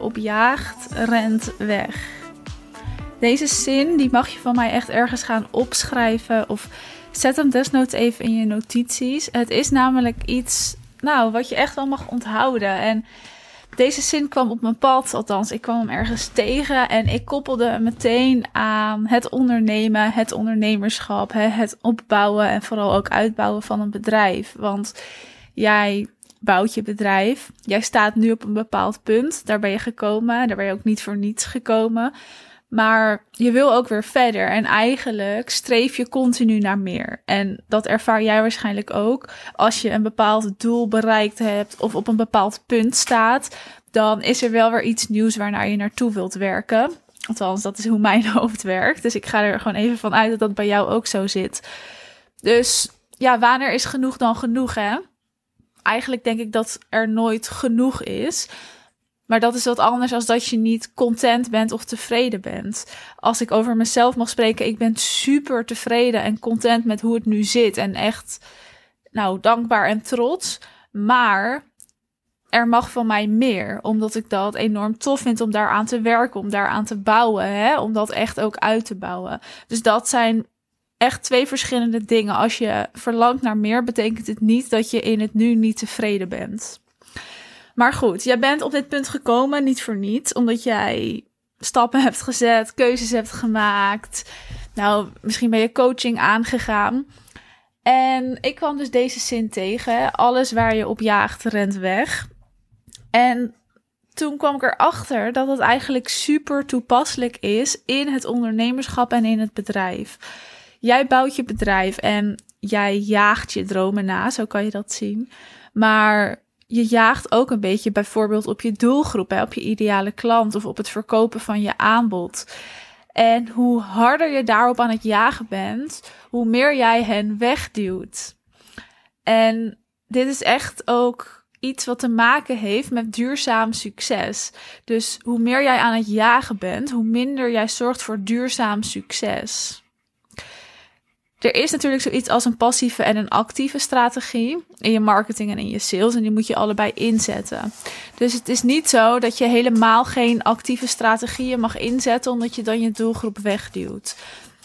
Op jaagt, rent weg. Deze zin die mag je van mij echt ergens gaan opschrijven of zet hem desnoods even in je notities. Het is namelijk iets, nou, wat je echt wel mag onthouden. En deze zin kwam op mijn pad, althans, ik kwam hem ergens tegen en ik koppelde hem meteen aan het ondernemen, het ondernemerschap, het opbouwen en vooral ook uitbouwen van een bedrijf. Want jij bouwt je bedrijf. Jij staat nu op een bepaald punt. Daar ben je gekomen. Daar ben je ook niet voor niets gekomen. Maar je wil ook weer verder. En eigenlijk streef je continu naar meer. En dat ervaar jij waarschijnlijk ook. Als je een bepaald doel bereikt hebt of op een bepaald punt staat, dan is er wel weer iets nieuws waarnaar je naartoe wilt werken. Althans, dat is hoe mijn hoofd werkt. Dus ik ga er gewoon even van uit dat dat bij jou ook zo zit. Dus ja, wanneer is genoeg dan genoeg, hè? Eigenlijk denk ik dat er nooit genoeg is. Maar dat is wat anders als dat je niet content bent of tevreden bent. Als ik over mezelf mag spreken, ik ben super tevreden en content met hoe het nu zit. En echt, nou, dankbaar en trots. Maar er mag van mij meer, omdat ik dat enorm tof vind om daaraan te werken, om daaraan te bouwen, hè? om dat echt ook uit te bouwen. Dus dat zijn echt twee verschillende dingen. Als je verlangt naar meer, betekent het niet dat je in het nu niet tevreden bent. Maar goed, jij bent op dit punt gekomen niet voor niets, omdat jij stappen hebt gezet, keuzes hebt gemaakt. Nou, misschien ben je coaching aangegaan. En ik kwam dus deze zin tegen: alles waar je op jaagt, rent weg. En toen kwam ik erachter dat het eigenlijk super toepasselijk is in het ondernemerschap en in het bedrijf. Jij bouwt je bedrijf en jij jaagt je dromen na, zo kan je dat zien. Maar je jaagt ook een beetje bijvoorbeeld op je doelgroep, hè, op je ideale klant of op het verkopen van je aanbod. En hoe harder je daarop aan het jagen bent, hoe meer jij hen wegduwt. En dit is echt ook iets wat te maken heeft met duurzaam succes. Dus hoe meer jij aan het jagen bent, hoe minder jij zorgt voor duurzaam succes. Er is natuurlijk zoiets als een passieve en een actieve strategie in je marketing en in je sales. En die moet je allebei inzetten. Dus het is niet zo dat je helemaal geen actieve strategieën mag inzetten, omdat je dan je doelgroep wegduwt.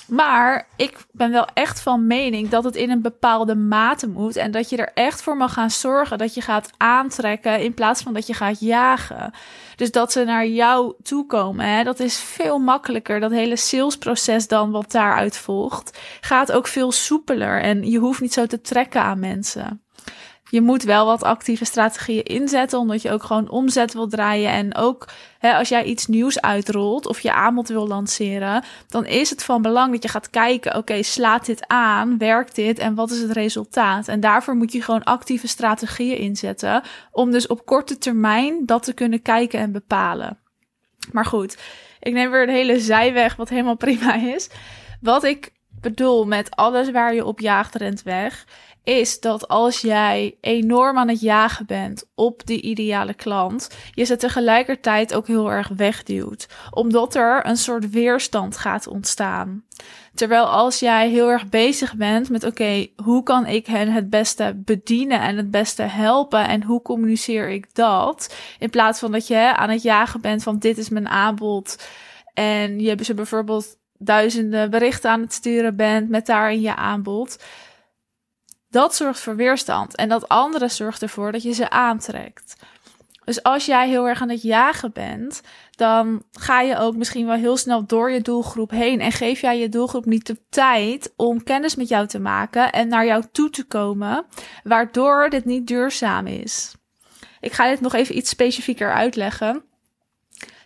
Maar ik ben wel echt van mening dat het in een bepaalde mate moet. En dat je er echt voor mag gaan zorgen dat je gaat aantrekken in plaats van dat je gaat jagen. Dus dat ze naar jou toe komen. Hè? Dat is veel makkelijker. Dat hele salesproces dan wat daaruit volgt. Gaat ook veel soepeler. En je hoeft niet zo te trekken aan mensen je moet wel wat actieve strategieën inzetten, omdat je ook gewoon omzet wil draaien. En ook hè, als jij iets nieuws uitrolt of je aanbod wil lanceren, dan is het van belang dat je gaat kijken: oké, slaat dit aan? Werkt dit? En wat is het resultaat? En daarvoor moet je gewoon actieve strategieën inzetten, om dus op korte termijn dat te kunnen kijken en bepalen. Maar goed, ik neem weer een hele zijweg, wat helemaal prima is. Wat ik bedoel met alles waar je op jaagt, rent weg is dat als jij enorm aan het jagen bent op die ideale klant, je ze tegelijkertijd ook heel erg wegduwt, omdat er een soort weerstand gaat ontstaan. Terwijl als jij heel erg bezig bent met oké, hoe kan ik hen het beste bedienen en het beste helpen en hoe communiceer ik dat? In plaats van dat je aan het jagen bent van dit is mijn aanbod en je ze bijvoorbeeld duizenden berichten aan het sturen bent met daarin je aanbod dat zorgt voor weerstand. En dat andere zorgt ervoor dat je ze aantrekt. Dus als jij heel erg aan het jagen bent, dan ga je ook misschien wel heel snel door je doelgroep heen. En geef jij je doelgroep niet de tijd om kennis met jou te maken en naar jou toe te komen, waardoor dit niet duurzaam is. Ik ga dit nog even iets specifieker uitleggen.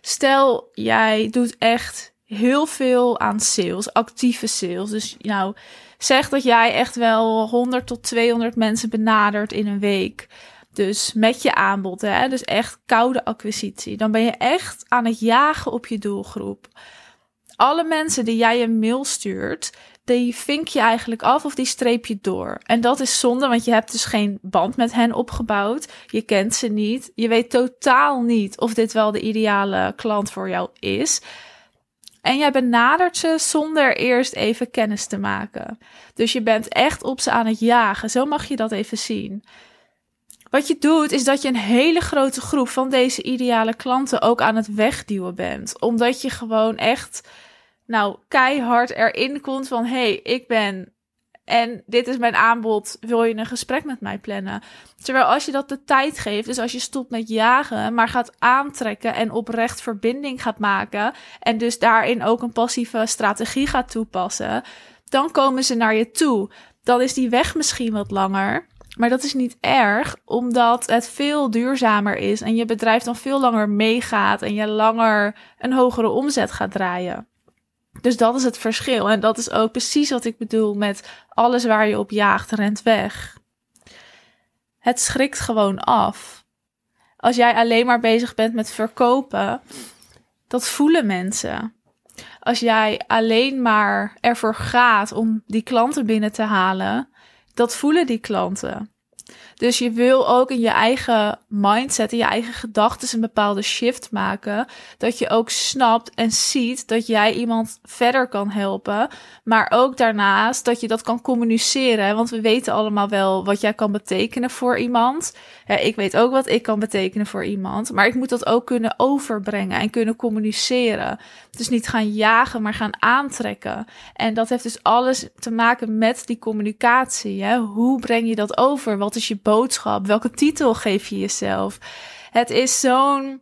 Stel, jij doet echt heel veel aan sales, actieve sales. Dus nou, zeg dat jij echt wel 100 tot 200 mensen benadert in een week. Dus met je aanbod, hè? dus echt koude acquisitie. Dan ben je echt aan het jagen op je doelgroep. Alle mensen die jij een mail stuurt, die vink je eigenlijk af of die streep je door. En dat is zonde, want je hebt dus geen band met hen opgebouwd. Je kent ze niet. Je weet totaal niet of dit wel de ideale klant voor jou is. En jij benadert ze zonder eerst even kennis te maken. Dus je bent echt op ze aan het jagen. Zo mag je dat even zien. Wat je doet, is dat je een hele grote groep van deze ideale klanten ook aan het wegduwen bent. Omdat je gewoon echt, nou, keihard erin komt van: hé, hey, ik ben en dit is mijn aanbod. Wil je een gesprek met mij plannen? Terwijl als je dat de tijd geeft, dus als je stopt met jagen, maar gaat aantrekken en oprecht verbinding gaat maken. En dus daarin ook een passieve strategie gaat toepassen. Dan komen ze naar je toe. Dan is die weg misschien wat langer. Maar dat is niet erg, omdat het veel duurzamer is en je bedrijf dan veel langer meegaat en je langer een hogere omzet gaat draaien. Dus dat is het verschil. En dat is ook precies wat ik bedoel met alles waar je op jaagt, rent weg. Het schrikt gewoon af. Als jij alleen maar bezig bent met verkopen, dat voelen mensen. Als jij alleen maar ervoor gaat om die klanten binnen te halen, dat voelen die klanten. Dus je wil ook in je eigen mindset, in je eigen gedachten een bepaalde shift maken. Dat je ook snapt en ziet dat jij iemand verder kan helpen. Maar ook daarnaast dat je dat kan communiceren. Want we weten allemaal wel wat jij kan betekenen voor iemand. Ik weet ook wat ik kan betekenen voor iemand. Maar ik moet dat ook kunnen overbrengen en kunnen communiceren. Dus niet gaan jagen, maar gaan aantrekken. En dat heeft dus alles te maken met die communicatie. Hè? Hoe breng je dat over? Wat is je boodschap? Welke titel geef je jezelf? Het is zo'n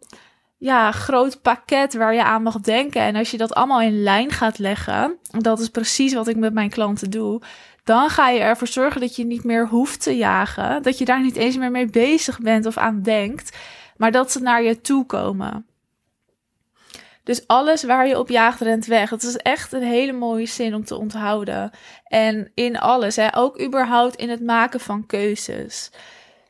ja, groot pakket waar je aan mag denken. En als je dat allemaal in lijn gaat leggen, dat is precies wat ik met mijn klanten doe. Dan ga je ervoor zorgen dat je niet meer hoeft te jagen. Dat je daar niet eens meer mee bezig bent of aan denkt. Maar dat ze naar je toe komen. Dus alles waar je op jaagt rent weg. Dat is echt een hele mooie zin om te onthouden. En in alles, hè, ook überhaupt in het maken van keuzes.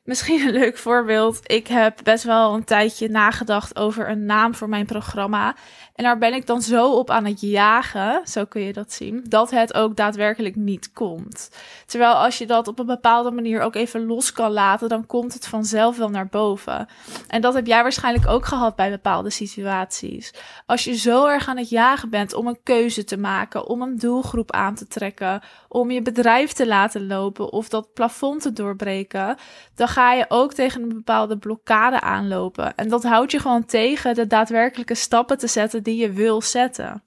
Misschien een leuk voorbeeld. Ik heb best wel een tijdje nagedacht over een naam voor mijn programma. En daar ben ik dan zo op aan het jagen, zo kun je dat zien, dat het ook daadwerkelijk niet komt. Terwijl als je dat op een bepaalde manier ook even los kan laten, dan komt het vanzelf wel naar boven. En dat heb jij waarschijnlijk ook gehad bij bepaalde situaties. Als je zo erg aan het jagen bent om een keuze te maken, om een doelgroep aan te trekken, om je bedrijf te laten lopen of dat plafond te doorbreken, dan ga je ook tegen een bepaalde blokkade aanlopen. En dat houdt je gewoon tegen de daadwerkelijke stappen te zetten die je wil zetten.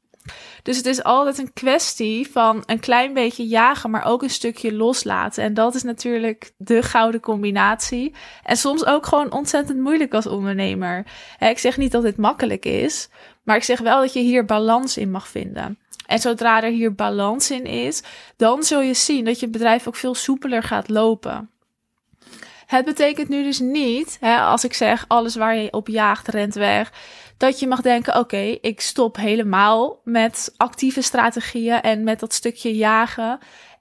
Dus het is altijd een kwestie van een klein beetje jagen, maar ook een stukje loslaten. En dat is natuurlijk de gouden combinatie. En soms ook gewoon ontzettend moeilijk als ondernemer. Ik zeg niet dat dit makkelijk is, maar ik zeg wel dat je hier balans in mag vinden. En zodra er hier balans in is, dan zul je zien dat je bedrijf ook veel soepeler gaat lopen. Het betekent nu dus niet, hè, als ik zeg alles waar je op jaagt rent weg, dat je mag denken: oké, ik stop helemaal met actieve strategieën en met dat stukje jagen.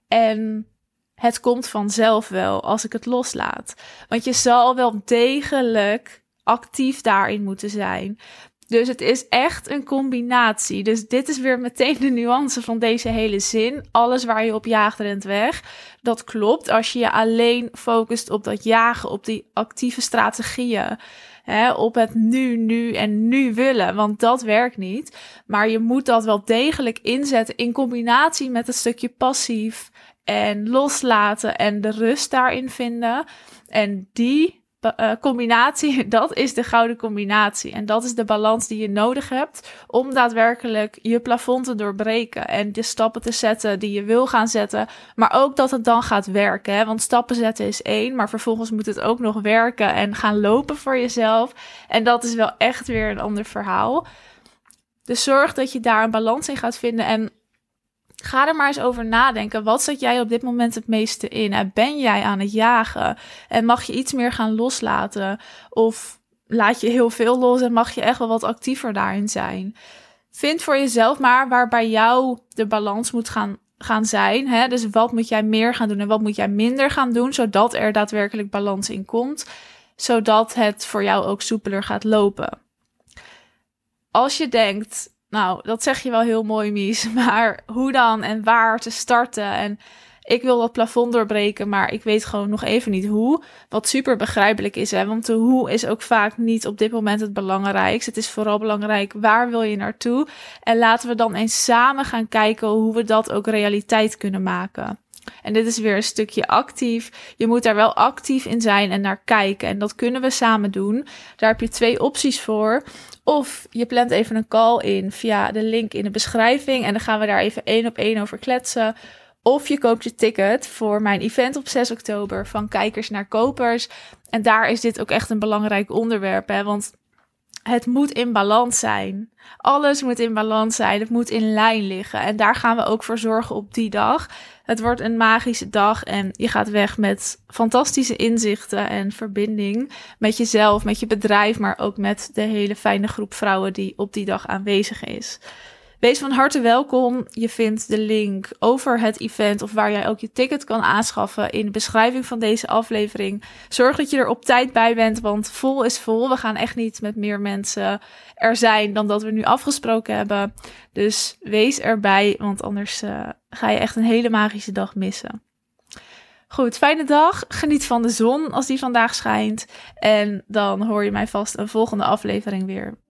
En het komt vanzelf wel als ik het loslaat. Want je zal wel degelijk actief daarin moeten zijn. Dus het is echt een combinatie. Dus dit is weer meteen de nuance van deze hele zin. Alles waar je op jaagt rent weg. Dat klopt. Als je je alleen focust op dat jagen, op die actieve strategieën. Hè, op het nu, nu en nu willen. Want dat werkt niet. Maar je moet dat wel degelijk inzetten in combinatie met een stukje passief. En loslaten en de rust daarin vinden. En die uh, combinatie, dat is de gouden combinatie. En dat is de balans die je nodig hebt om daadwerkelijk je plafond te doorbreken en de stappen te zetten die je wil gaan zetten. Maar ook dat het dan gaat werken. Hè? Want stappen zetten is één, maar vervolgens moet het ook nog werken en gaan lopen voor jezelf. En dat is wel echt weer een ander verhaal. Dus zorg dat je daar een balans in gaat vinden. En Ga er maar eens over nadenken. Wat zet jij op dit moment het meeste in? Ben jij aan het jagen? En mag je iets meer gaan loslaten? Of laat je heel veel los en mag je echt wel wat actiever daarin zijn? Vind voor jezelf maar waar bij jou de balans moet gaan, gaan zijn. Hè? Dus wat moet jij meer gaan doen en wat moet jij minder gaan doen, zodat er daadwerkelijk balans in komt, zodat het voor jou ook soepeler gaat lopen. Als je denkt, nou, dat zeg je wel heel mooi, Mies. Maar hoe dan en waar te starten? En ik wil dat plafond doorbreken, maar ik weet gewoon nog even niet hoe. Wat super begrijpelijk is, hè? want de hoe is ook vaak niet op dit moment het belangrijkste. Het is vooral belangrijk, waar wil je naartoe? En laten we dan eens samen gaan kijken hoe we dat ook realiteit kunnen maken. En dit is weer een stukje actief. Je moet daar wel actief in zijn en naar kijken. En dat kunnen we samen doen. Daar heb je twee opties voor. Of je plant even een call in via de link in de beschrijving. En dan gaan we daar even één op één over kletsen. Of je koopt je ticket voor mijn event op 6 oktober van kijkers naar kopers. En daar is dit ook echt een belangrijk onderwerp. Hè? Want het moet in balans zijn. Alles moet in balans zijn. Het moet in lijn liggen. En daar gaan we ook voor zorgen op die dag. Het wordt een magische dag en je gaat weg met fantastische inzichten en verbinding met jezelf, met je bedrijf, maar ook met de hele fijne groep vrouwen die op die dag aanwezig is. Wees van harte welkom. Je vindt de link over het event of waar jij ook je ticket kan aanschaffen in de beschrijving van deze aflevering. Zorg dat je er op tijd bij bent, want vol is vol. We gaan echt niet met meer mensen er zijn dan dat we nu afgesproken hebben. Dus wees erbij, want anders uh, ga je echt een hele magische dag missen. Goed, fijne dag. Geniet van de zon als die vandaag schijnt. En dan hoor je mij vast een volgende aflevering weer.